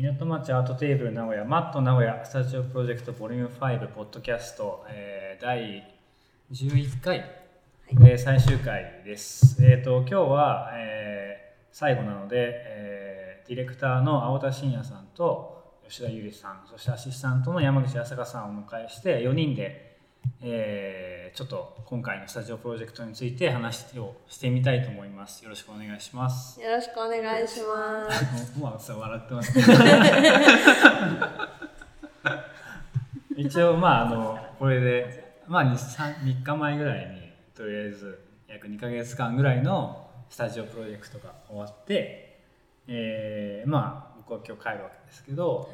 港町アートテーブル名古屋マット名古屋スタジオプロジェクトボリューム5ポッドキャスト、えー、第11回、えー最終回です。えっ、と今日は、えー最後なので、えーディレクターの青田真也さんと吉田ゆりさんそしてアシスタントの山口朝香さんをお迎えして4人で、えーちょっと今回のスタジオプロジェクトについて話をしてみたいと思います。よろしくお願いします。よろしくお願いします。まあ、さ笑ってます。一応、まあ、あの、これで、まあ、2、3, 3日前ぐらいに、とりあえず、約2ヶ月間ぐらいのスタジオプロジェクトが終わって、えーまあ、僕は今日帰るわけですけど、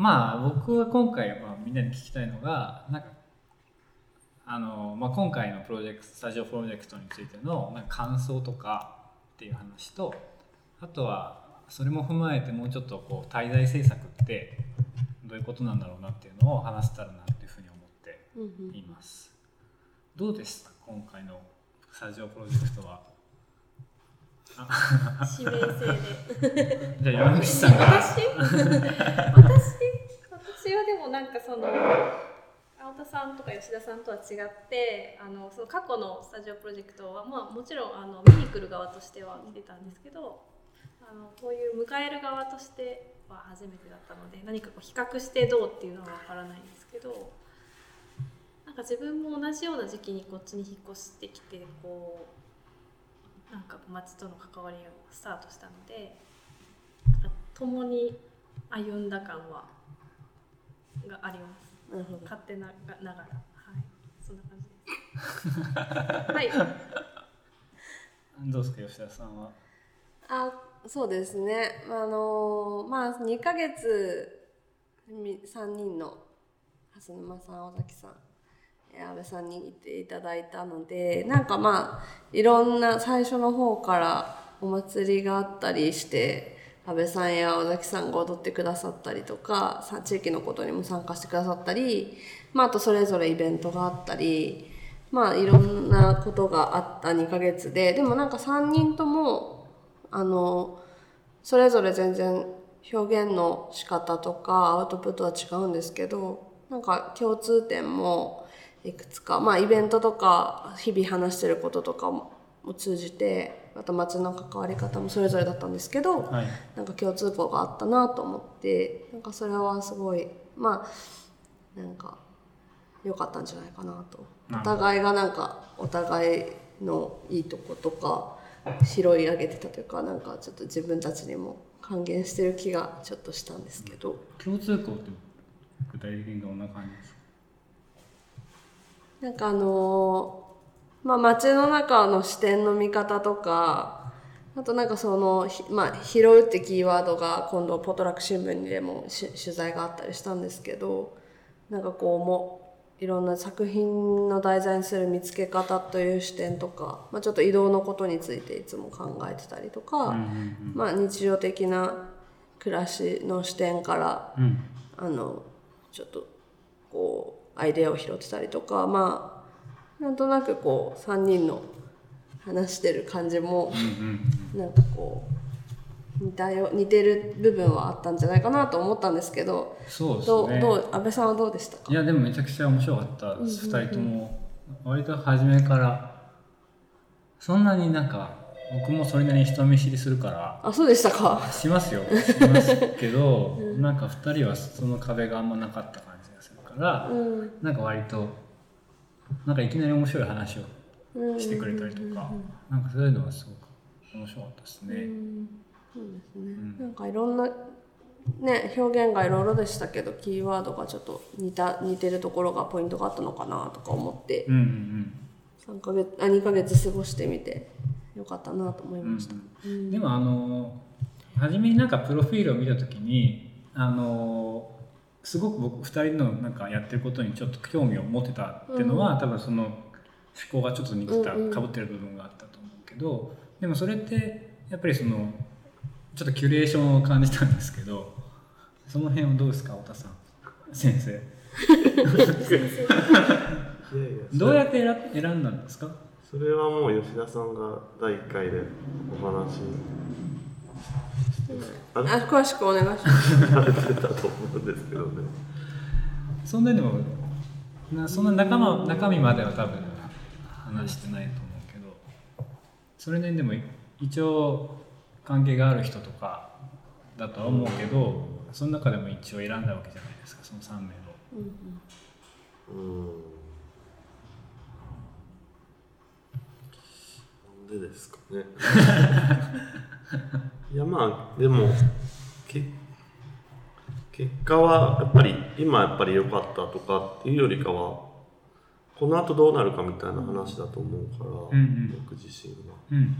まあ、僕は今回、まあ、みんなに聞きたいのが、なんか、あの、まあ、今回のプロジェクト、スタジオプロジェクトについての、なんか感想とかっていう話と、あとはそれも踏まえてもうちょっとこう滞在政策ってどういうことなんだろうなっていうのを話せたらなっていうふうに思ってうんうんいます。どうでした今回のスタジオプロジェクトは。指名制で。じゃあ山口さんが。私？私？私はでもなんかその青田さんとか吉田さんとは違ってあのその過去のスタジオプロジェクトは、まあ、もちろんあの見に来る側としては見てたんですけどあのこういう迎える側としては初めてだったので何かこう比較してどうっていうのは分からないんですけどなんか自分も同じような時期にこっちに引っ越してきてこうなんか町との関わりをスタートしたので。共に歩んだ感はがあります。勝手なながら、はい、そんな感じです。はい、どうですか吉田さんは？あ、そうですね。あのまあ二ヶ月み三人の蓮沼さん、尾崎さん、え安倍さんにいていただいたので、なんかまあいろんな最初の方からお祭りがあったりして。安倍さんや尾崎さんが踊ってくださったりとか地域のことにも参加してくださったり、まあ、あとそれぞれイベントがあったりまあいろんなことがあった2ヶ月ででもなんか3人ともあのそれぞれ全然表現の仕方とかアウトプットは違うんですけどなんか共通点もいくつか。まあイベントとか日々話してることとかも通じてまた街の関わり方もそれぞれだったんですけど、はい。なんか共通項があったなと思ってなんかそれはすごいまあなんか良かったんじゃないかなと。お互いがなんかお互いのいいとことか拾い上げてたというかなんかちょっと自分たちにも還元してる気がちょっとしたんですけど。共通項って具体的にどんな感じですか？なんかあのーまあ街の中の視点の見方とかあとなんかそのひまあ拾うってキーワードが今度ポトラック新聞にでもし取材があったりしたんですけどなんかこうもいろんな作品の題材にする見つけ方という視点とか、まあ、ちょっと移動のことについていつも考えてたりとか、うんうんまあ、日常的な暮らしの視点からうん。うん。あのちょっとアイデアを拾ってたりとかまあなんとなくこう3人の話してる感じもうんうん。なんかこう似たよ似てる部分はあったんじゃないかなと思ったんですけどそうですどうね。どう安倍さんはどうでしたか？いやでもめちゃくちゃ面白かったです、2人とも。割と初めからそんなになんか僕もそれなりに人見知りするからあそうでしたか。しますよ。しますけど、なんか2人はその壁があんまなかった感じがするから、うん。なんか割となんかいきなり面白い話をうんしてくれたりとか、なんかそういうのがすごく面白かったですね。そうですね、なんかいろんなね表現がいろいろでしたけどキーワードがちょっと似た似てるところがポイントがあったのかなとか思って。うんうん3ヶ月あ2ヶ月過ごしてみてよかったなと思いました、うん、でもあの初めになんかプロフィールを見た時にあのすごく僕2人のなんかやってることにちょっと興味を持ってたっていうのは、多分その思考がちょっと似てたうんうん。かぶってる部分があったと思うけどでもそれってやっぱりそのちょっとキュレーションを感じたんですけどその辺はどうですか太田さん先生？どうやって選選んだんですか？それはもう吉田さんが第1回でお話しあ詳しくお願いします。されてたと思うんですけどね。そんなにもなそんな仲間中身までは多分話してないと思うけどそれねでも一応関係がある人とかだとは思うけどその中でも一応選んだわけじゃないですかその3名を。うん。なんでですかね いやまあでもけ結果はやっぱり今やっぱり良かったとかっていうよりかはこの後どうなるかみたいな話だと思うから、うんうん。僕自身は。うん。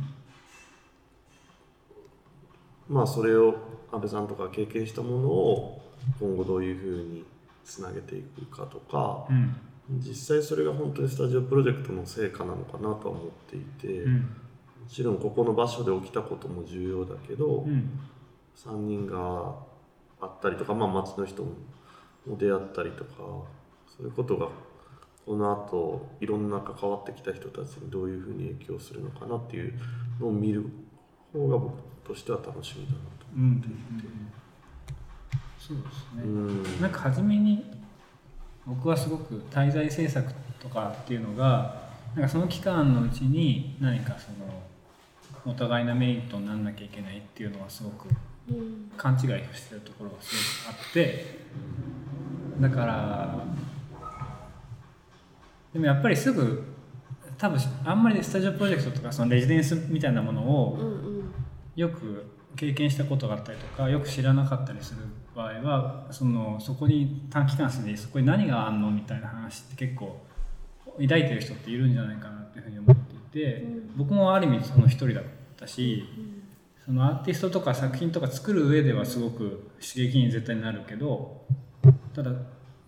まあそれを安倍さんとか経験したものを今後どういうふうにつなげていくかとかう、ん。実際それが本当にスタジオプロジェクトの成果なのかなとは思っていて、もうんちろんここの場所で起きたことも重要だけど、うん。3人があったりとか、まあ、町の人も出会ったりとかそういうことがこの後いろんな関わってきた人たちにどういうふうに影響するのかなっていうのを見る方が僕としては楽しみだなと。うんうん。そうですね、うん。なんか初めに僕はすごく滞在政策とかっていうのがなんかその期間のうちに何かそのお互いのメリットになんなきゃいけないっていうのはすごく勘違いをしてるところがすごくあってだからでもやっぱりすぐ多分あんまりスタジオプロジェクトとかそのレジデンスみたいなものをよく経験したことがあったりとかよく知らなかったりする場合はそのそこに短期間でそこに何があんのみたいな話って結構抱いてる人っているんじゃないかなっていうふうに思っ僕もある意味その一人だったし、そのアーティストとか作品とか作る上ではすごく刺激に絶対になるけどただ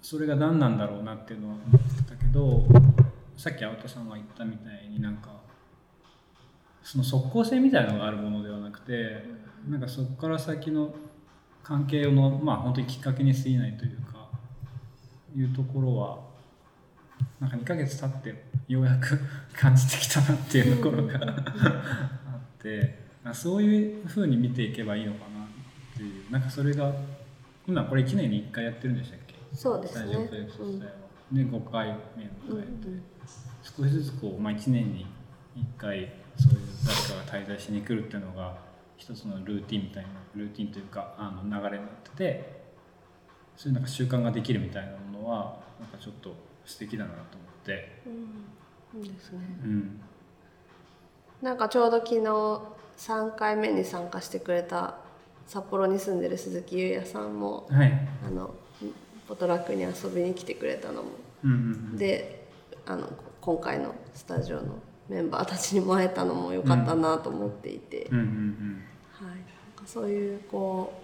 それが何なんだろうなっていうのは思ってたけどさっき青田さんが言ったみたいになんかその即効性みたいなのがあるものではなくてなんかそこから先の関係のまあ本当にきっかけに過ぎないというかいうところはなんか2ヶ月経ってようやく感じてきたなっていうところがあってあそういうふうに見ていけばいいのかなっていう。なんかそれが今これ1年に1回やってるんでしたっけ？そうですね。スタジオプロジェクトうん自体は。で5回目をうん迎えて、少しずつこう、まあ、1年に1回そういう誰かが滞在しに来るっていうのが一つのルーティンみたいなルーティンというかあの流れになっててそういうなんか習慣ができるみたいなものはなんかちょっと素敵だなと思って、うんいいですね。うん、なんかちょうど昨日3回目に参加してくれた札幌に住んでる鈴木優也さんもはい、あのポトラックに遊びに来てくれたのも。うんうん。であの今回のスタジオのメンバーたちにも会えたのも良かったなと思っていて、うんうんうん。はい、なんかそういうこう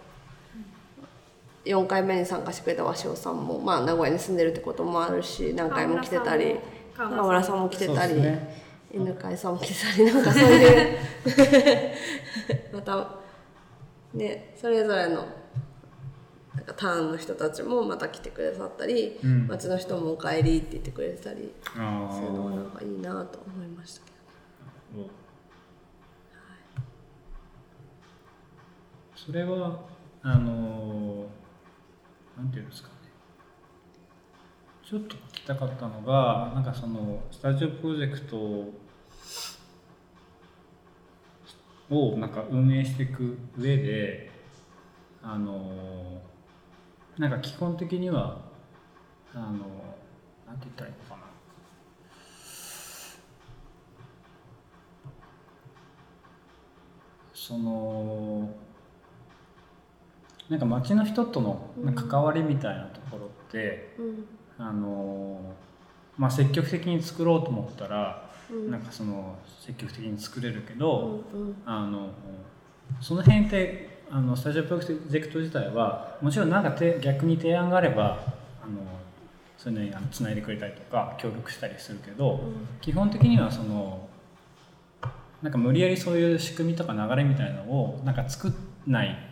4回目に参加してくれた鷲尾さんも、まあ、名古屋に住んでるってこともあるし何回も来てたり川川村さんも来てたり、ね。犬飼さんも来てたりなんかそういう。またねそれぞれのなんかターンの人たちもまた来てくださったり、うん。町の人も「おかえり」って言ってくれてたりあそういうのがなんーかいいなと思いました。けど。それはあのなんていうんですかね。ちょっと聞きたかったのがなんかそのスタジオプロジェクトをなんか運営していく上であのなんか基本的にはあのなんて言ったらいいのかな。そのなんか町の人との関わりみたいなところって、うん。あのまあ、積極的に作ろうと思ったら、うん。なんかその積極的に作れるけうど、んうん。あのその辺ってあのスタジオプロジェクト自体はもちろんなんかて逆に提案があればあのそういうのにあのつないでくれたりとか協力したりするけど、基本的にはそのなんか無理やりそういう仕組みとか流れみたいなのをなんか作んない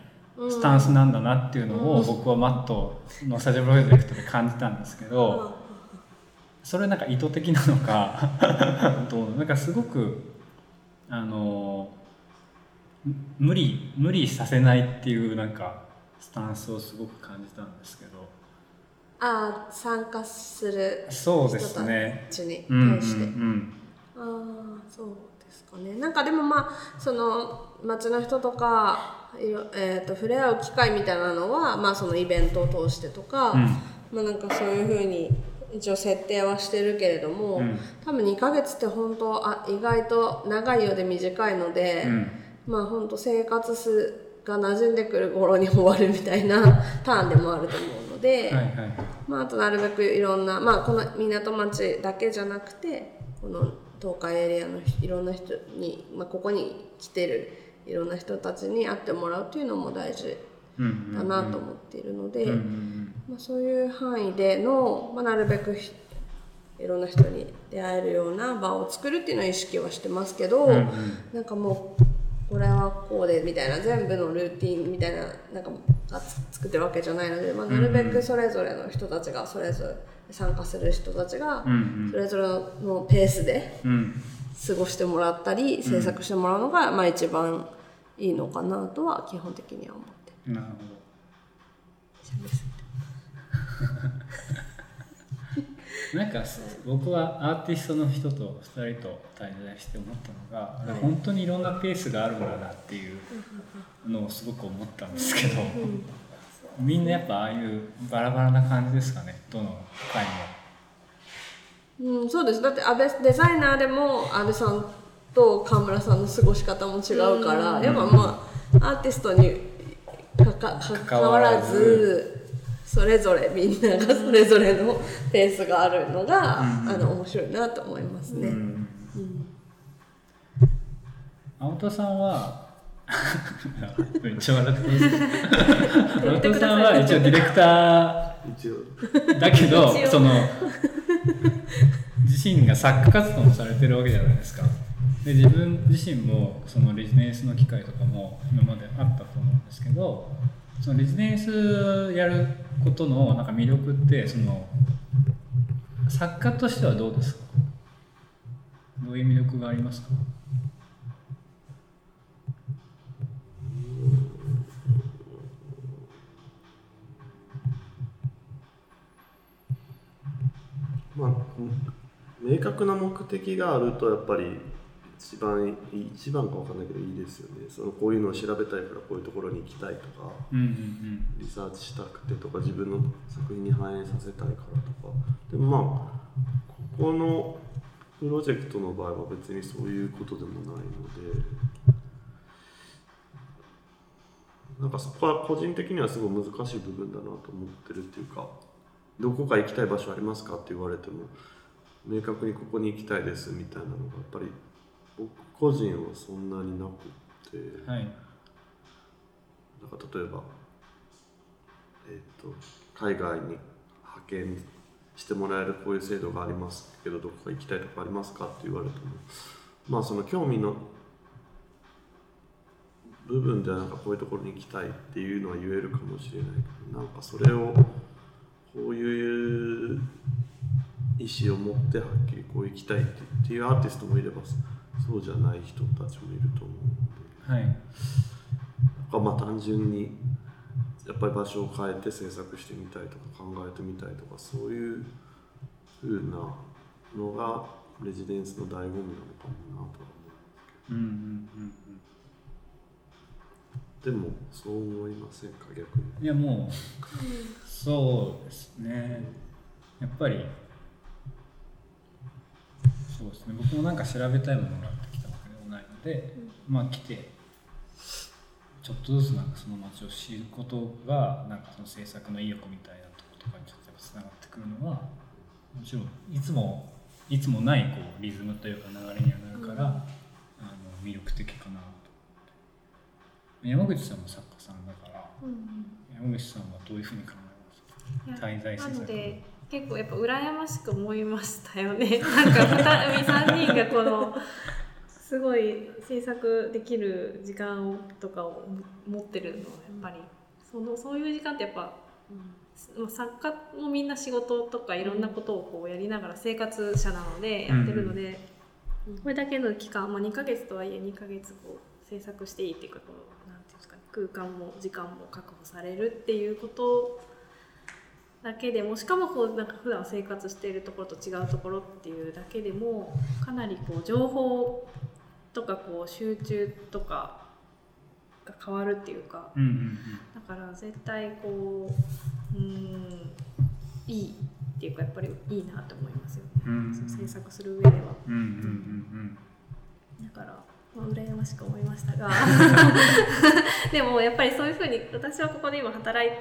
スタンスなんだなっていうのを僕はマットのスタジオプロジェクトで感じたんですけどそれなんか意図的なのか どう？なんかすごくあの無理無理させないっていうなんかスタンスをすごく感じたんですけど。ああ参加するそうですね。人たちに対して、うんああそうですかね。なんかでもまあその町の人とかえー、と触れ合う機会みたいなのは、まあ、そのイベントを通してとか、うん。まあ、なんかそういうふうに一応設定はしてるけれども、うん。多分2ヶ月って本当あ意外と長いようで短いので、うん。まあ本当生活すが馴染んでくる頃に終わるみたいな ターンでもあると思うので。はいはい。まあ、あとなるべくいろんな、まあ、この港町だけじゃなくてこの東海エリアのいろんな人に、まあ、ここに来てるいろんな人たちに会ってもらうというのも大事だなと思っているので、まあ、そういう範囲での、まあ、なるべくひいろんな人に出会えるような場を作るっていうのは意識はしてますけど、うんうん。なんかもうこれはこうでみたいな全部のルーティンみたいななんか作ってるわけじゃないので、まあ、なるべくそれぞれの人たちがそれぞれ参加する人たちがうんそれぞれのペースで過ごしてもらったり制作してもらうのがまあ一番いいのかなとは基本的には思って。なるほど。なんか僕はアーティストの人と2人と滞在して思ったのが、はい。本当にいろんなペースがあるんだなっていうのをすごく思ったんですけど、みんなやっぱああいうバラバラな感じですかねどの回も。うん、そうです。だって安倍デザイナーでも安倍さんと川村さんの過ごし方も違うから、やっぱまあアーティストにかかか関わらずそれぞれみんながそれぞれのペースがあるのが、うんあの面白いなと思いますね。うん。青田さんは めっちゃ笑ってます青田さんは一応ディレクターだけどその自身が作家活動もされてるわけじゃないですかで自分自身もそのレジデンスの機会とかも今まであったと思うんですけどそのレジデンスやることのなんか魅力ってその作家としてはどうですか？どういう魅力がありますか？まあ明確な目的があるとやっぱり一番いい一番かわかんないけどいいですよね。そのこういうのを調べたいからこういうところに行きたいとかうんうんリサーチしたくてとか自分の作品に反映させたいからとか。でもまあここのプロジェクトの場合は別にそういうことでもないのでなんかそこは個人的にはすごい難しい部分だなと思ってるっていうかどこか行きたい場所ありますかって言われても明確にここに行きたいですみたいなのがやっぱり僕個人はそんなになくって。うんはいなんか例えば、えっと海外に派遣してもらえるこういう制度がありますけどどこか行きたいとかありますかって言われてもまあその興味の部分ではなんかこういうところに行きたいっていうのは言えるかもしれないけどなんかそれをこういう意思を持ってはっきりこう行きたいってっていうアーティストもいればそうじゃない人たちもいると思うので。はいかまあ単純にやっぱり場所を変えて制作してみたいとか考えてみたいとかそういうふうなのがレジデンスの醍醐味なのかもなとは思うんうんうんうでもそう思いませんか逆に。うんいやもうそうですね。やっぱりそうですね。僕もなんか調べたいものがあってきたわけでもないので、まあ来てちょっとずつなんかその街を知ることがなんかその制作の意欲みたいなとことかにちょっとやっぱつながってくるのはもちろんいつもいつもないこうリズムというか流れにはなるから、あの魅力的かなと山口さんも作家さんだから山口さんはどういうふうに考えますか？滞在制な作結構やっぱ羨ましく思いましたよね。なんか2人3人がこのすごい制作できる時間をとかを持ってるのはやっぱりそのそういう時間ってやっぱ、まあ作家もみんな仕事とかいろんなことをこうやりながら生活者なのでやってるので、これだけの期間、まあ、2ヶ月とはいえ2ヶ月こう制作していいっていうかこうなんていうんですかね空間も時間も確保されるっていうことだけでもしかもこうなんか普段生活しているところと違うところっていうだけでもかなりこう情報とかこう集中とかが変わるっていうかうんうんだから絶対こううーんいいっていうかやっぱりいいなと思いますよね、うん。その制作する上では。うんうんうんうん。だから、まあ、羨ましく思いましたが。でもやっぱりそういうふうに私はここで今働い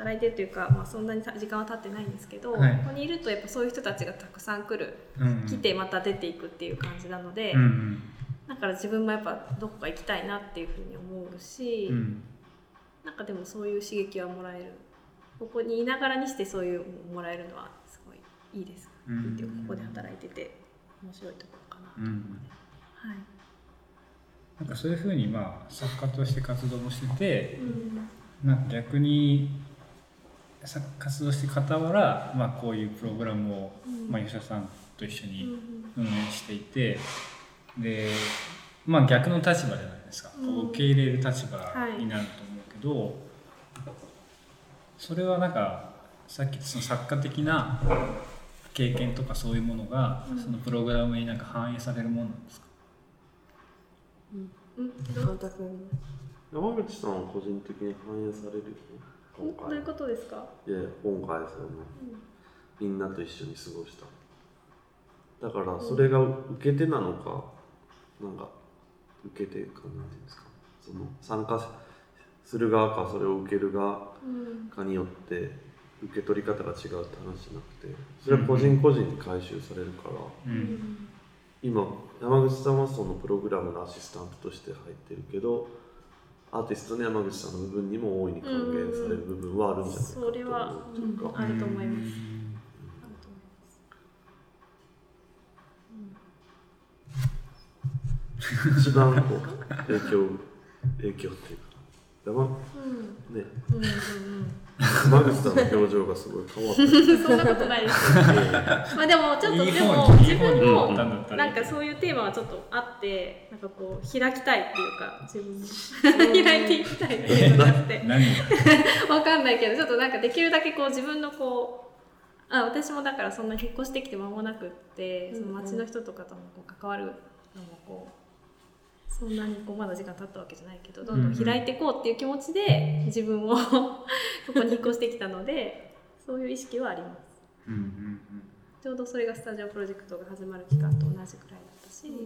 働いてるというか、まあ、そんなにた時間は経ってないんですけど、はい。ここにいるとやっぱそういう人たちがたくさん来るうんうん。来てまた出ていくっていう感じなので、うんうん。だから自分もやっぱどこか行きたいなっていうふうに思うし、うん。なんかでもそういう刺激はもらえる。ここにいながらにしてそういうもらえるのはすごいいいです、うん。ここで働いてて面白いところかな。とうん。思うので、はい。なんかそういうふうにまあ作家として活動もしててうん。なんか逆にさ活動して傍ら、まあ、こういうプログラムを、うん。まあ、吉田さんと一緒うんに運営していてで、まあ、逆の立場じゃないですか、こううん受け入れる立場はいになると思うけど、それはなんかさっきその作家的な経験とかそういうものが、うん。そのプログラムになんか反映されるものなんですか？うん。監督山口さんは個人的に反映されるよね今回。どういうことですか、いや今回そのみんなと一緒に過ごした。だからそれが受け手なのか、なんか受け手かなんていうんですか？その参加する側かそれを受ける側うん。かによって受け取り方が違うって話じゃなくてそれは個人個人に回収されるから、ううんん。今山口さんはそのプログラムのアシスタントとして入ってるけどアーティストの山口さんの部分にも大いに還元される部分はあるんじゃないかと思う。それはというかあると思います。うん。あると思います。一番こう影響影響っていうかうん。うんうん山口さんの表情がすごい変わってるうんそんなことないです。よ まあでもちょっとでも自分もなんかそういうテーマはちょっとあってなんかこう開きたいっていうか自分も 開いていきたいっていうのがあって。何？わかんないけどちょっとなんかできるだけこう自分のこうあ私もだからそんな引っ越してきて間もなくってその町の人とかともこう関わるのもこうそんなにこうまだ時間経ったわけじゃないけどどんどん開いていこうっていう気持ちで自分を ここに引っ越してきたのでそういう意識はあります。うんうんちょうどそれがスタジオプロジェクトが始まる期間と同じくらいだったし、な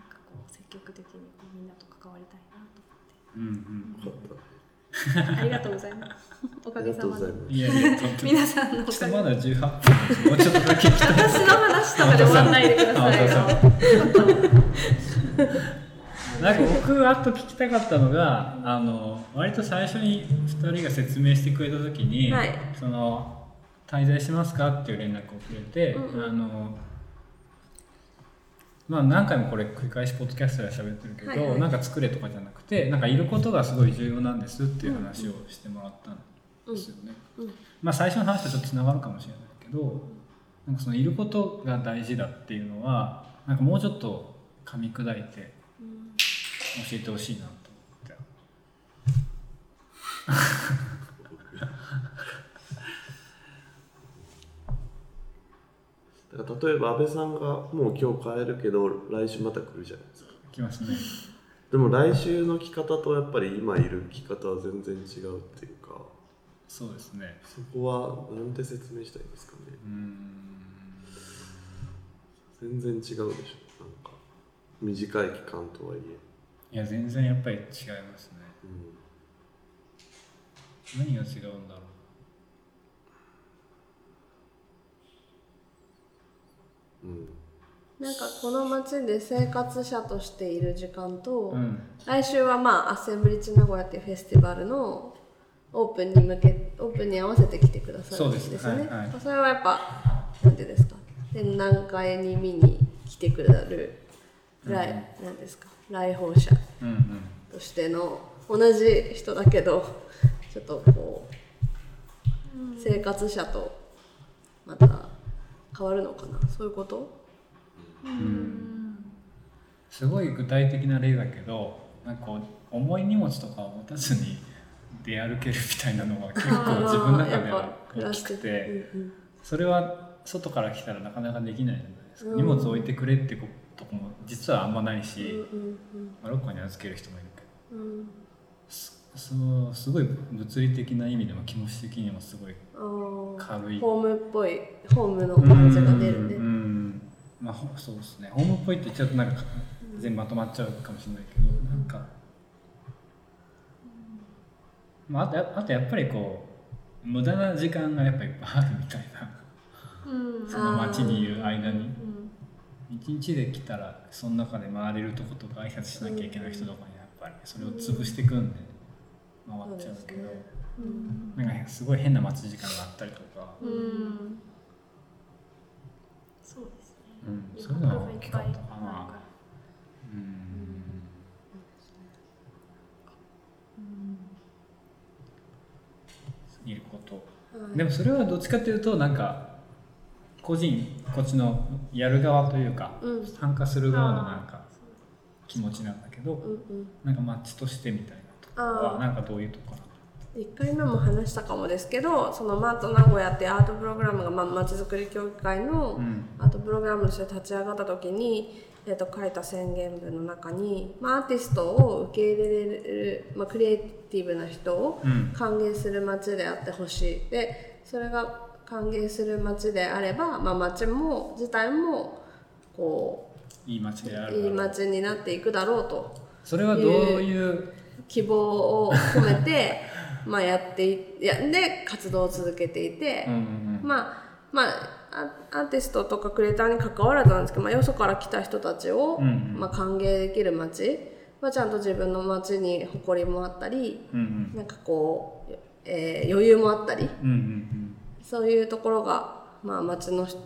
んかこう積極的にこうみんなと関わりたいなとうんうん。よかったね思ってありがとうございます。おかげさまで。いやいや皆さんのおかげで。ちょっとまだ18分。もうちょっとだけ聞きたい。私の話とかで終わんないでください なんか僕あと聞きたかったのがあの割と最初に2人が説明してくれた時に、はい。その滞在しますかっていう連絡をくれて、うんうん。あのまあ何回もこれ繰り返しポッドキャストでは喋ってるけど、はいはい。なんか作れとかじゃなくてなんかいることがすごい重要なんですっていう話をしてもらったんですよね。うん。まあ最初の話とちょっとつながるかもしれないけどなんかそのいることが大事だっていうのはなんかもうちょっと噛み砕いて教えてほしいなと思って。だから例えば安倍さんがもう今日帰るけど来週また来るじゃないですかきますね。でも来週の着方とやっぱり今いる着方は全然違うっていうかそうですね。そこはなんて説明したらいいですかねうーん。全然違うでしょ短い期間とはいえ、いや全然やっぱり違いますね。うん、何が違うんだろう。ん。なんかこの町で生活者としている時間と、う。うん。来週はまあアッセンブリッジ名古屋っていうフェスティバルのオープンに向けオープンに合わせて来てくださるんですね。そうです。はいはい。それはやっぱなんてですか。展覧会に見に来てくれる来、なんですか？来訪者うんうん。としての同じ人だけどちょっとこう、生活者とまた変わるのかな？そういうこと？うん。すごい具体的な例だけどなんかこう重い荷物とかを持たずに出歩けるみたいなのが結構自分の中では大きくてうんうん。それは外から来たらなかなかできないじゃないですか、うん。荷物置いてくれってことも実はあんまないし、うんまあ、ロッカーに預ける人もいるけど。うん。そうすごい物理的な意味でも気持ち的にもすごい軽い。ホームっぽいホームの感じが出るね。うんうんまあほそうですね。ホームっぽいって言っちゃうとなんか全部まとまっちゃうかもしれないけどなんか、まあ、あとあとやっぱりこう無駄な時間がやっぱいっぱいあるみたいな。うん。その街にいる間に。うん一日で来たらその中で回れるとことか挨拶しなきゃいけない人とかにやっぱりそれを潰していくんで回っちゃうけど、うん。なんかすごい変な待ち時間があったりとか、うん。そうですね。うん、そういうのが大きかったかな。うん。いること。はいでもそれはどっちかというとなんか個人こっちのやる側というかうん。参加する側のなんか気持ちなんだけどうんうん。なんかマッチとしてみたいなとかはなんかどういうとこかな1回目も話したかもですけどそのマート名古屋ってアートプログラムがままちづくり協議会のうん。アートプログラムとして立ち上がった時に、えー、と書いた宣言文の中に、まあ、アーティストを受け入れれる、まあ、クリエイティブな人をうん。歓迎する街であってほしい。でそれが歓迎する街であれば、まあ、街も自体もこいい街であう。いい街になっていくだろうと。それはどういう？希望を込めて まあやっていやで活動を続けていて、うんうんまあまあアアーティストとかクリエイターに関わらずなんですけど、まあ、よそから来た人たちを、うんうん。まあ、歓迎できる街はちゃんと自分の街に誇りもあったりうんうん。なんかこう、えー余裕もあったりうんうんそういうところが、まあ、町の人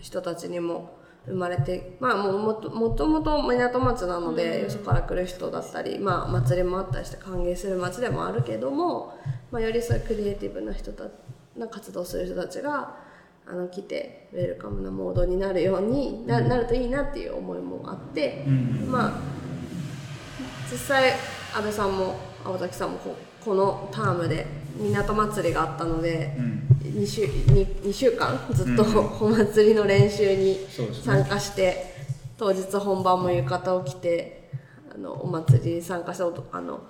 人たちにも生まれて、まあ、もうもともともと港町なので、よそから来る人だったり、まあ、祭りもあったりして歓迎する町でもあるけども、まあ、よりそういうクリエイティブな人たな活動する人たちがあの来てウェルカムなモードになるようにななるといいなっていう思いもあって、まあ実際安倍さんも青崎さんもここのタームで港祭りがあったので。うん2週 2, 2週間ずっとうんお祭りの練習に参加して、当日本番も浴衣を着てあのお祭りに参加しておあの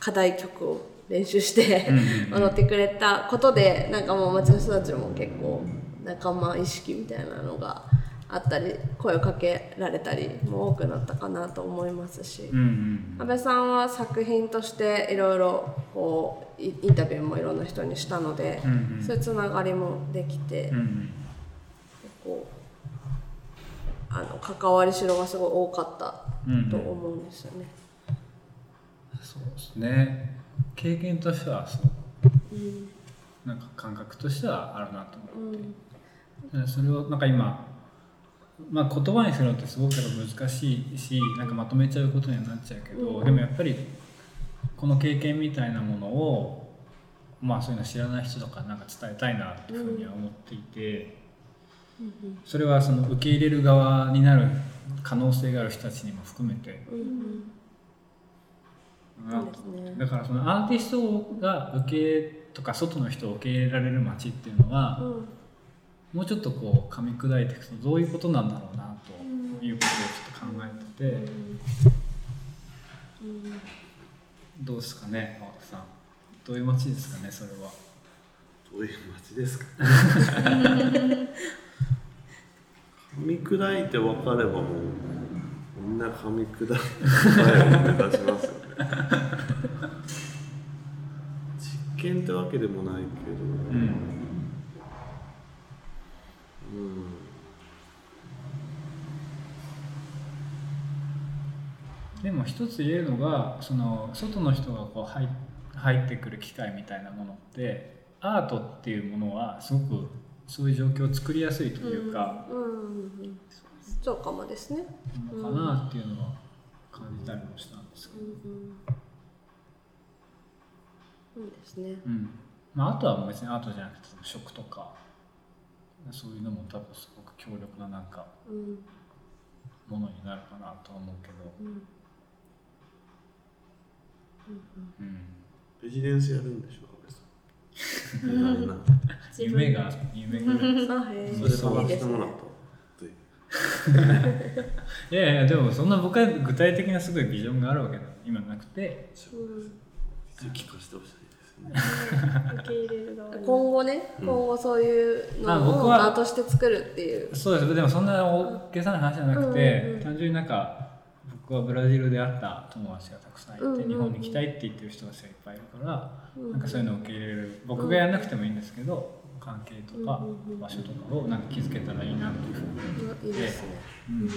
課題曲を練習して踊ってくれたことでなんかもう街の人たちも結構仲間意識みたいなのがあったり声をかけられたりも多くなったかなと思いますし。うんうん。安倍さんは作品としていろいろこうイインタビューもいろんな人にしたので、うんうん。そういうつながりもできて、うんうん。こうあの関わりしろがすごい多かったうんと思うんですよね。そうですね。経験としてはそう。うんなんか感覚としてはあるなと思うんうでそれをなんか今、まあ、言葉にするのってすごく難しいしなんかまとめちゃうことにはなっちゃうけど、うん。でもやっぱりこの経験みたいなものをまあそういうの知らない人とかなんか伝えたいなっていうふうには思っていて、それはその受け入れる側になる可能性がある人たちにも含めて。うんだからそのアーティストが受けとか外の人を受け入れられる街っていうのは、うん。もうちょっとこう噛み砕いていくとどういうことなんだろうなということをちょっと考えてて、うんどうですかね青田さん。どういう街ですかねそれは。どういう街ですか噛み砕いて分かればもうみんな噛み砕いて目指しますよね実験ってわけでもないけどうんうんでも一つ言えるのがその外の人がこう入入ってくる機会みたいなものってアートっていうものはすごくそういう状況を作りやすいというか、うんうんそうかもですね。のかなっていうのは感じたりもしたんですけど、うんうん。そうですね。うん。まあ、あとは別にアートじゃなくて食とかそういうのも多分すごく強力ななんかうん。ものになるかなとは思うけど、うんうん、レジデンスやるん。でしょ夢が夢がそれで探してもらったいやいやでもそん。な僕は具体的なすごいビジョンがあるわけだ今なくてうん。聞かせてほしいですね受け入れる側に今後ね、うん。今後そういうあのを僕はアートして作るっていう。そうですでもそん。な大げさな話じゃなくて、単純になん。か僕はブラジルで会った友達がたくさんいて、うんうんうん日本に来たいって言ってる人たちがいっぱいいるから、うん。なんかそういうのを受け入れる僕がやらなくてもいいんですけど関係とかうんうんうん場所とかをなんか築けたらいいなっていうふうに、で。うん。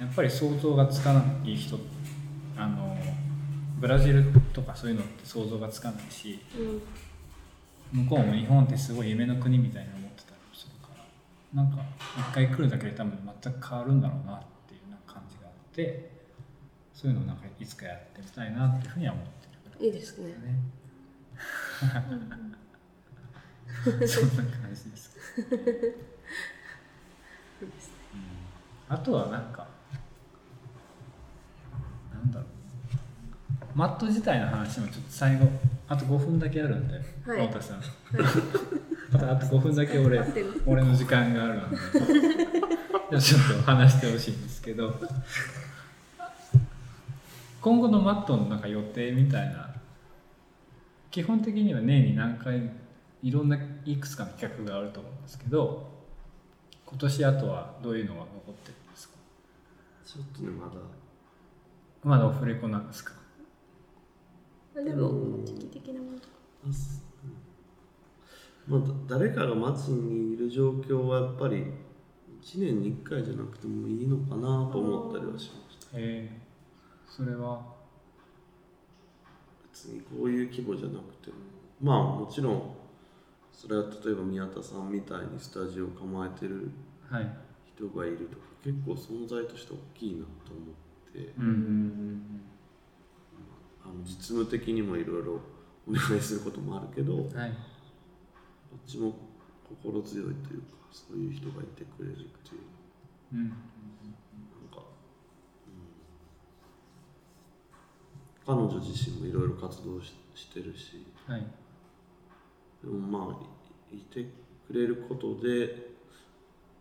やっぱり想像がつかない人あのブラジルとかそういうのって想像がつかないしうん。向こうも日本ってすごい夢の国みたいに思ってたりもするからなんか一回来るだけで多分全く変わるんだろうなってってそういうのをなんかいつかやってみたいなっていうふうには思ってるいいですね。ね そんな感じです、うん、あとはなんかなんだろう。マット自体の話もちょっと最後あと5分だけあるんで、はい。太田さん、あとあと5分だけ俺俺の時間があるので。ちょっと話してほしいんですけど。今後のマットのなんか予定みたいな基本的には年に何回いろんないくつかの企画があると思うんですけど今年あとはどういうのが残ってるんですか？ちょっとねまだ。まだオフレコなんですか？でも、時期的なもの。とかまあ、だ誰かが街にいる状況はやっぱり1年に1回じゃなくてもいいのかなと思ったりはしました。え。ー、それは。別にこういう規模じゃなくても。まあもちろんそれは例えば宮田さんみたいにスタジオを構えてるはい。人がいるとか結構存在として大きいなと思って。うんうんうんあの実務的にもいろいろお願いすることもあるけどはい。っちも心強いというかそういう人がいてくれるっていう。うん。なんか、うん、彼女自身もいろいろ活動ししてるし。はい。でもまあいいてくれることで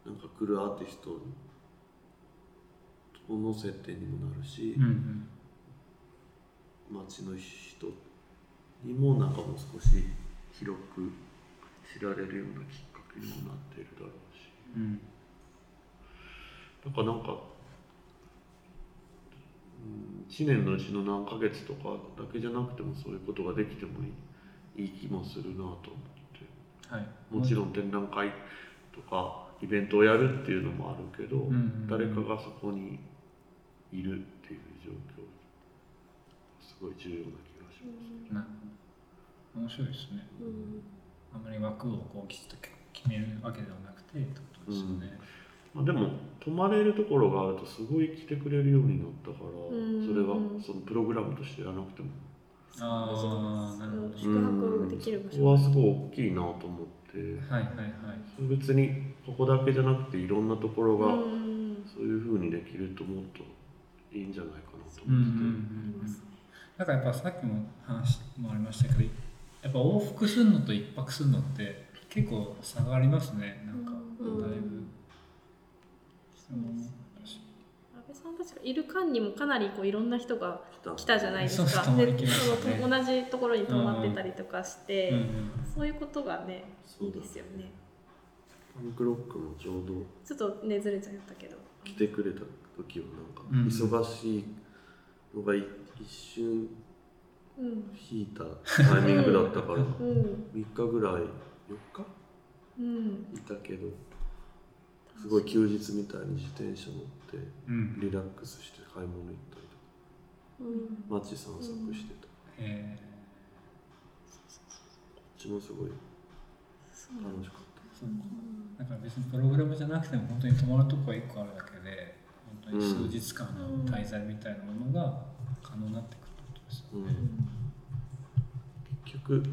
なんか来るアーティストとの接点にもなるし、うんうん街の人にもなんかもう少し広く知られるようなきっかけにもなっているだろうし。うん。だからなんか、うん、1年のうちの何ヶ月とかだけじゃなくてもそういうことができてもいいいい気もするなと思って。はい。もちろん展覧会とかイベントをやるっていうのもあるけど、んうんうん。誰かがそこにいるっていう状況すごい重要な気がします。なるほど面白いですね。うん。あまり枠をこうきちっと決めるわけではなくてってことですよね、まあ、でも泊まれるところがあるとすごい来てくれるようになったから、ん。それはそのプログラムとしてやらなくても、ああなるほど。宿泊できる場そこは所すごい大きいなと思って。はいはいはい。別にここだけじゃなくていろんなところがうん。そういうふうにできるともっといいんじゃないかなとうんうんう思ってて。んなんかやっぱさっきも話もありましたけどやっぱ往復するのと一泊するのって結構差がありますね。なんかうん。だいぶ、うん安倍さんたちがいる間にもかなりこういろんな人が来た。じゃないですか。ねその同じところに泊まってたりとかして、うんうんそういうことがねいういですよね。パンクロックもちょうどちょっとねずれちゃったけど来てくれた時はうんなんか忙しいのがい一瞬うん。引いたタイミングだったからうん。3日ぐらい4日？うん。いたけどすごい休日みたいに自転車乗ってうん。リラックスして買い物行ったりうん。とか街散策してた、こえ。っちもすごい楽しかった。う。だから別にプログラムじゃなくても本当に泊まるとこが1個あるだけで数日間の滞在みたいなものが可能になってくるってことですようん。ね、結局なんか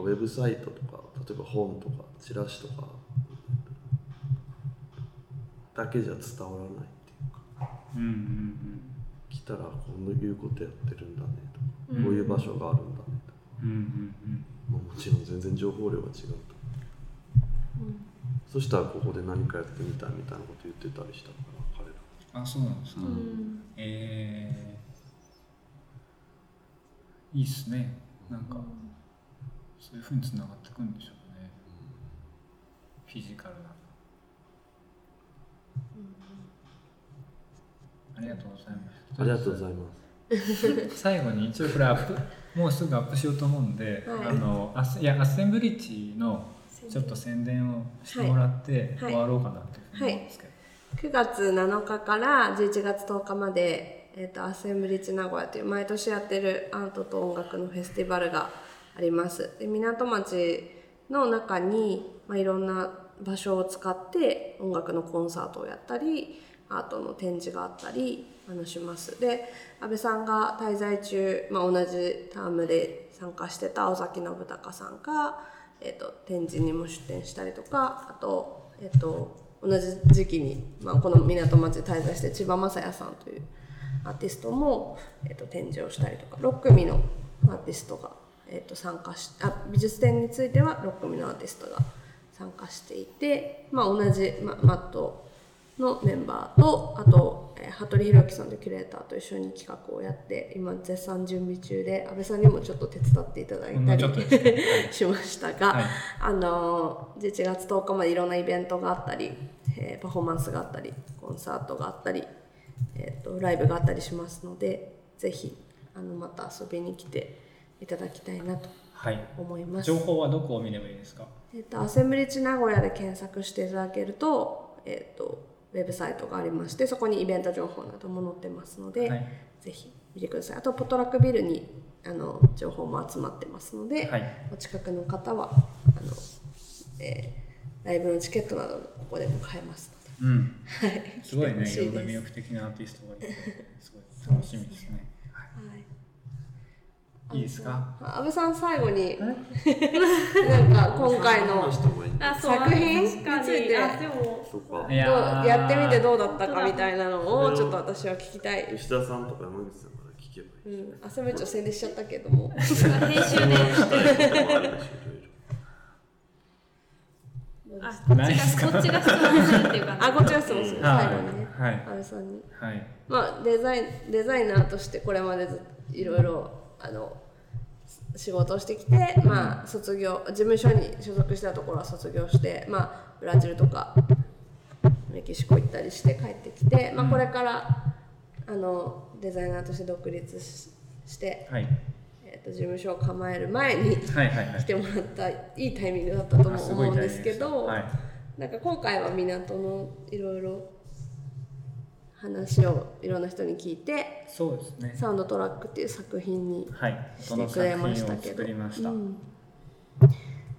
ウェブサイトとか例えば本とかチラシとかだけじゃ伝わらないっていうか。うんうん。来たらこういうことやってるんだねとか、うん。こういう場所があるんだねとか、うんうんうん。まあ、もちろん全然情報量が違うと、そしたらここで何かやってみたいみたいなこと言ってたりしたから彼ら。うんあそうなんですか、うん。えー、いいっすね。なんかそういうふうにつながってくんでしょうね。フィジカルな。ありがとうございます。ありがとうございます。最後に一応これアップもうすぐアップしようと思うんで、はい。あのアスいやアッセンブリッジのちょっと宣伝をしてもらってはい。終わろうかなというふうに思うんですけど、9月7日から11月10日まで、えー、とアッセンブリッジ名古屋という毎年やってるアートと音楽のフェスティバルがあります。で港町の中に、まあ、いろんな場所を使って音楽のコンサートをやったりアートの展示があったりあのします。で安倍さんが滞在中、まあ、同じタームで参加してた尾崎信孝さんが、えー、と展示にも出展したりとかあと,、えー、と同じ時期に、まあ、この港町で滞在して千葉雅也さんというアーティストも、えー、と展示をしたりとか6組のアーティストが、えー、と参加しあ美術展については6組のアーティストが参加していて、まあ、同じ、ま、マットのメンバーとあと、えー、服部弘樹さんとキュレーターと一緒に企画をやって今絶賛準備中で安倍さんにもちょっと手伝っていただいたもうちょっとですね。りしましたが、はい。あの11月10日までいろんなイベントがあったり、えーパフォーマンスがあったりコンサートがあったり、えー、とライブがあったりしますのでぜひあのまた遊びに来ていただきたいなとはい。思います。情報はどこを見ればいいですか？えっと、アセンブリッジ名古屋で検索していただけると、えっと、ウェブサイトがありましてそこにイベント情報なども載ってますので、はい。ぜひ見てください。あとポトラックビルにあの情報も集まってますので、はい。お近くの方はあの、えーライブのチケットなどここでも買えますので。うん。はい。すごいねいろんな魅力的なアーティストがいてすごい楽しみですね。はいいいですか？あ安倍さん最後に。なんか今回の作品について。やってみてどうだったかみたいなのをちょっと私は聞きたい。吉田さんとか山口さんから聞けばいい。うん、あせめちょ宣伝しちゃったけども。編集であこっちないですかがこっちが質問するっていう感じあ、こっちが質問する。はい最後にね。はい安倍さんに。はいまあ、デザイン、デザイナーとしてこれまでずいろいろ、あの、仕事をしてきて、まあ、卒業、事務所に所属してたところは卒業して、まあ、ブラジルとか、メキシコ行ったりして帰ってきて、まあ、これから、あの、デザイナーとして独立しして、はい。えー、と事務所を構える前に来てもらったいいタイミングだったと思うんですけど、はい。なんか今回は港のいろいろ話をいろんな人に聞いてそうですね。サウンドトラックっていう作品にはい。してくれましたけど。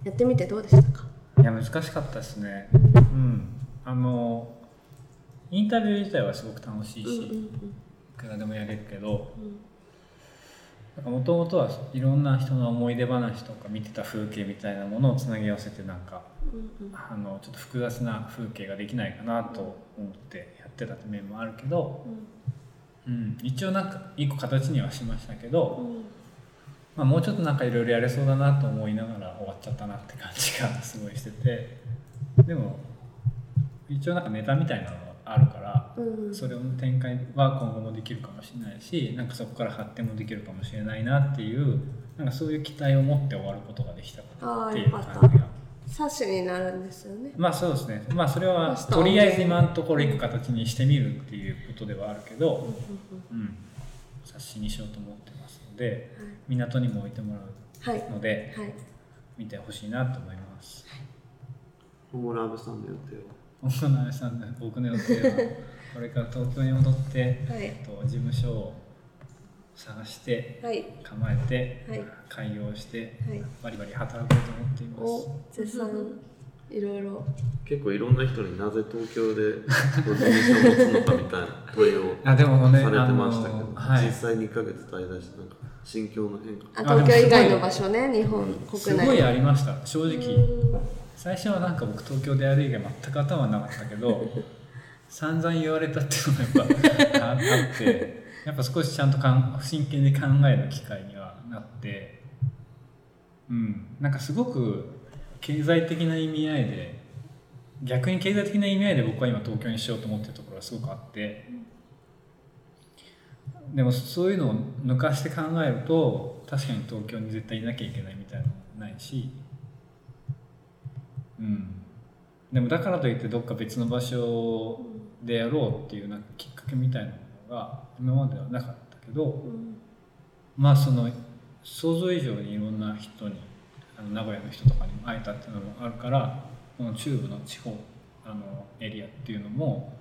やってみてどうでしたか？いや難しかったですね。うん。あのインタビュー自体はすごく楽しいし、うんうんいくらでもやれるけどもともとはいろんな人の思い出話とか見てた風景みたいなものをつなぎ合わせてなんかうんうん。あのちょっと複雑な風景ができないかなと思って。やってた面もあるけど、うん、一応なんか一個形にはしましたけど、うん。まあ、もうちょっとなんかいろいろやれそうだなと思いながら終わっちゃったなって感じがすごいしててでも一応なんかネタみたいなのがあるから、うん。うんそれの展開は今後もできるかもしれないしなんかそこから発展もできるかもしれないなっていうなんかそういう期待を持って終わることができたかなっていう感じが。冊子になるんですよね。まあそうですね。まあそれはと。りあえず今のところいく形にしてみるっていうことではあるけど、うん、冊子にしようと思ってますので港にも置いてもらはいうのではい。見てほしいなと思います。今後ラブさんの予定は？大野さんの僕の予定は これから東京に戻って、はい。えっと、事務所を探してはい。構えて、はい。開業して、はい。バリバリ働こうと思っています。お絶賛。いろいろ結構いろんな人になぜ東京でご事務所を持つのかみたいな問いを あでもねされてましたけど、はい。実際2ヶ月滞在してなんか心境の変化。あ東京以外の場所ね日本国内。すごいありました。正直。うん。最初はなんか僕東京でやる以外全く頭なかったけど 散々言われたっていうのがやっぱああってやっぱ少しちゃんとかん真剣に考える機会にはなってうん。なんかすごく経済的な意味合いで逆に経済的な意味合いで僕は今東京にしようと思ってるところがすごくあってでもそういうのを抜かして考えると確かに東京に絶対いなきゃいけないみたいなのもないしうん。でもだからといってどっか別の場所でやろうっていうなんかきっかけみたいなのが今まではなかったけど、まあその想像以上にいろんな人にあの名古屋の人とかにも会えたっていうのもあるからこの中部の地方あのエリアっていうのも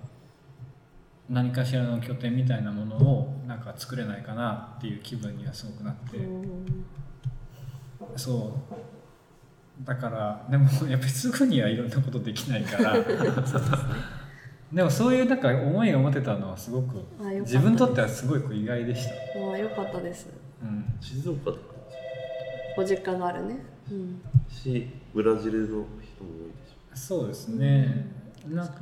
何かしらの拠点みたいなものをなんか作れないかなっていう気分にはすごくなって、そう。だからでもやっぱりすぐにはいろんなことできないから でもそういうなんか思いが持てたのはすごく自分にとってはすごいこう意外でした。ああよかったです。うん。静岡とか。ご実家があるね。うん。しブラジルの人も多いでしそうですね、なんか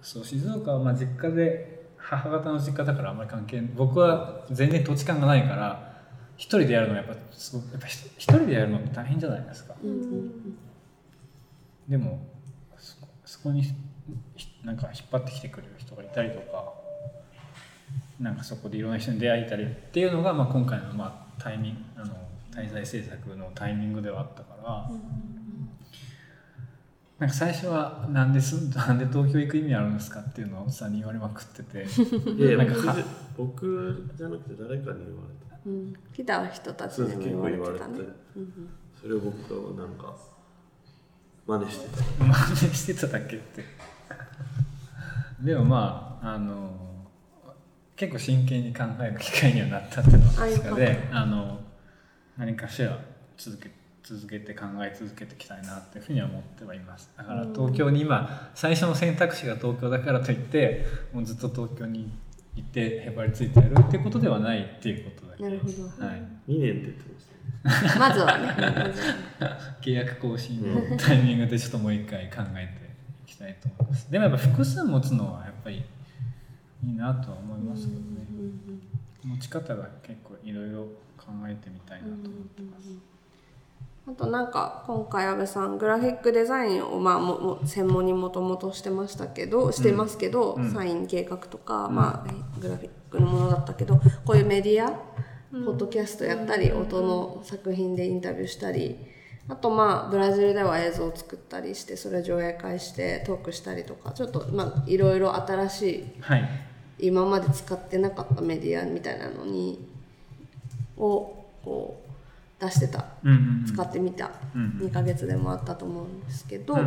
そう静岡はまあ実家で母方の実家だからあんまり関係僕は全然土地勘がないから一人でやるのはやっぱすごやっぱ一人でやるのって大変じゃないですか。うんうんでもそこそこにひなんか引っ張ってきてくれる人がいたりとかなんかそこでいろんな人に出会えたりっていうのが、まあ、今回のまあタイミングあの滞在政策のタイミングではあったから、なんか最初はなんですなんで東京行く意味あるんですかっていうのをおっさんに言われまくっててょいやなんかは僕じゃなくて誰かに言われたうん。来た人たちにも言結構言われてたねうん。それを僕はなんか真似してた。真似してただけって。でもまああの結構真剣に考える機会にはなったっていうのは確かであの何かしら続け続けて考え続けていきたいなっていうふうには思ってはいます。だから東京に今最初の選択肢が東京だからといってもうずっと東京に行ってへばりついてやるっていうことではないっていうことだけなるほど。はい、2年って言ってました。ね まずはね。契約更新のタイミングでちょっともう一回考えていきたいと思います。でもやっぱ複数持つのはやっぱりいいなとは思いますけどね。持ち方が結構いろいろ考えてみたいなと思ってます。あとなんか今回安部さんグラフィックデザインをまあもも専門にもともとしてましたけどしてますけど、うん。サイン計画とか、まあグラフィックのものだったけどこういうメディア、ポッドキャストやったり、音の作品でインタビューしたりあとまあブラジルでは映像を作ったりしてそれを上映会してトークしたりとかちょっとまあいろいろ新しいはい。今まで使ってなかったメディアみたいなのにをこう出してた使ってみたうん2ヶ月でもあったと思うんですけど、う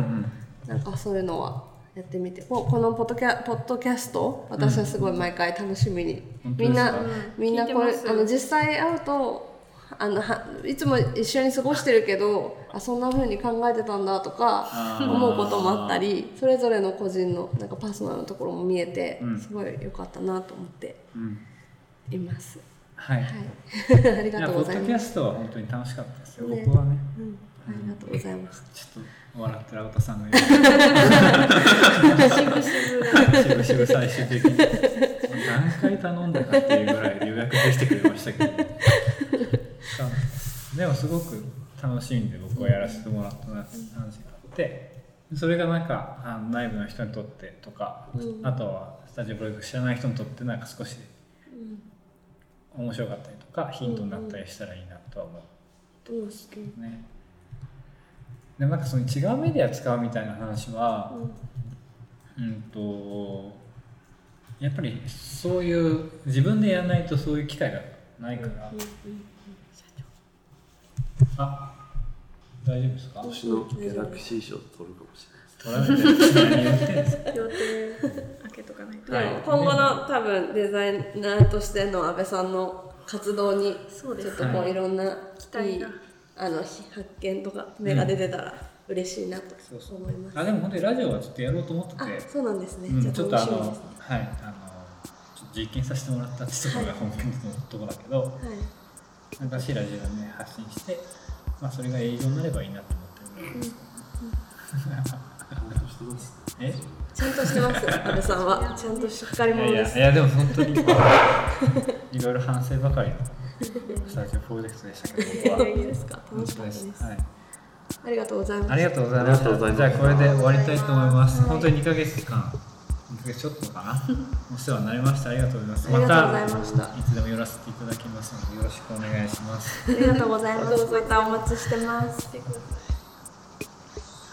なんかそういうのはやってみて。ここのポッドキャポッドキャスト私はすごい毎回楽しみに、本当ですか？みん。なみんなこれあの実際会うとあのはいつも一緒に過ごしてるけどあそんな風に考えてたんだとか思うこともあったりそれぞれの個人のなんかパーソナルなところも見えて、うん。すごい良かったなと思ってうん。います。はい、はい、ありいがとうございます。ストは本当に楽しかったですよ、ね。僕はね。うん、ありがとうございます。ちょっと笑ってる青田さんが言うしぶしぶ最終的に何回頼んだかっていうぐらい予約できてくれましたけどでもすごく楽しいんで僕はやらせてもらったなって話があってそれがなんかあの内部の人にとってとか、うんあとはスタジオプロジェクト知らない人にとってなんか少し面白かったりとかヒントになったりしたらいいなとは思ううんけどね。でもなんかその違うメディア使うみたいな話は、うん、とやっぱりそういう自分でやらないとそういう機会がないから、あ大丈夫ですか？今年のギャラクシー賞取るかもし取られてる。何言ってんですか予定開けとかない。と、ではい。も今後の多分デザイナーとしての安倍さんの活動にそうですちょっとこはいういろんな期待が。いいあの発見とか芽が出てたら嬉しいなとそうそう。思います。あでも本当にラジオはちょっとやろうと思ってて。あそうなんですね。うんじゃあちょっとあのね。はいあのちょっと実験させてもらったってところが本当のところだけど、はい。なんかしいラジオでね発信して、まあ、それが営業になればいいなと思ってるんで、れないしてます。え？ちゃんとしてます安部さんは。ちゃんとしっかりいやい者です。やいやでも本当に いろいろ反省ばかりのスタジオプロジェクトでしたけど僕は。いいです。か楽しかったです。すはい。ありがとうございますありがとうございます。じゃあこれで終わりたいと思います。はい。本当に2ヶ月間、2ヶ月ちょっとかな、お世話になりました。ありがとうございます。ありがとうございまた。たいつでも寄らせていただきますのでよろしくお願いします。ありがとうございます。またお待ちしてます。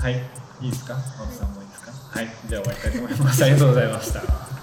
はい、いいですか？青木さんもいいですか？はい、じゃあ終わりたいと思います。ありがとうございました。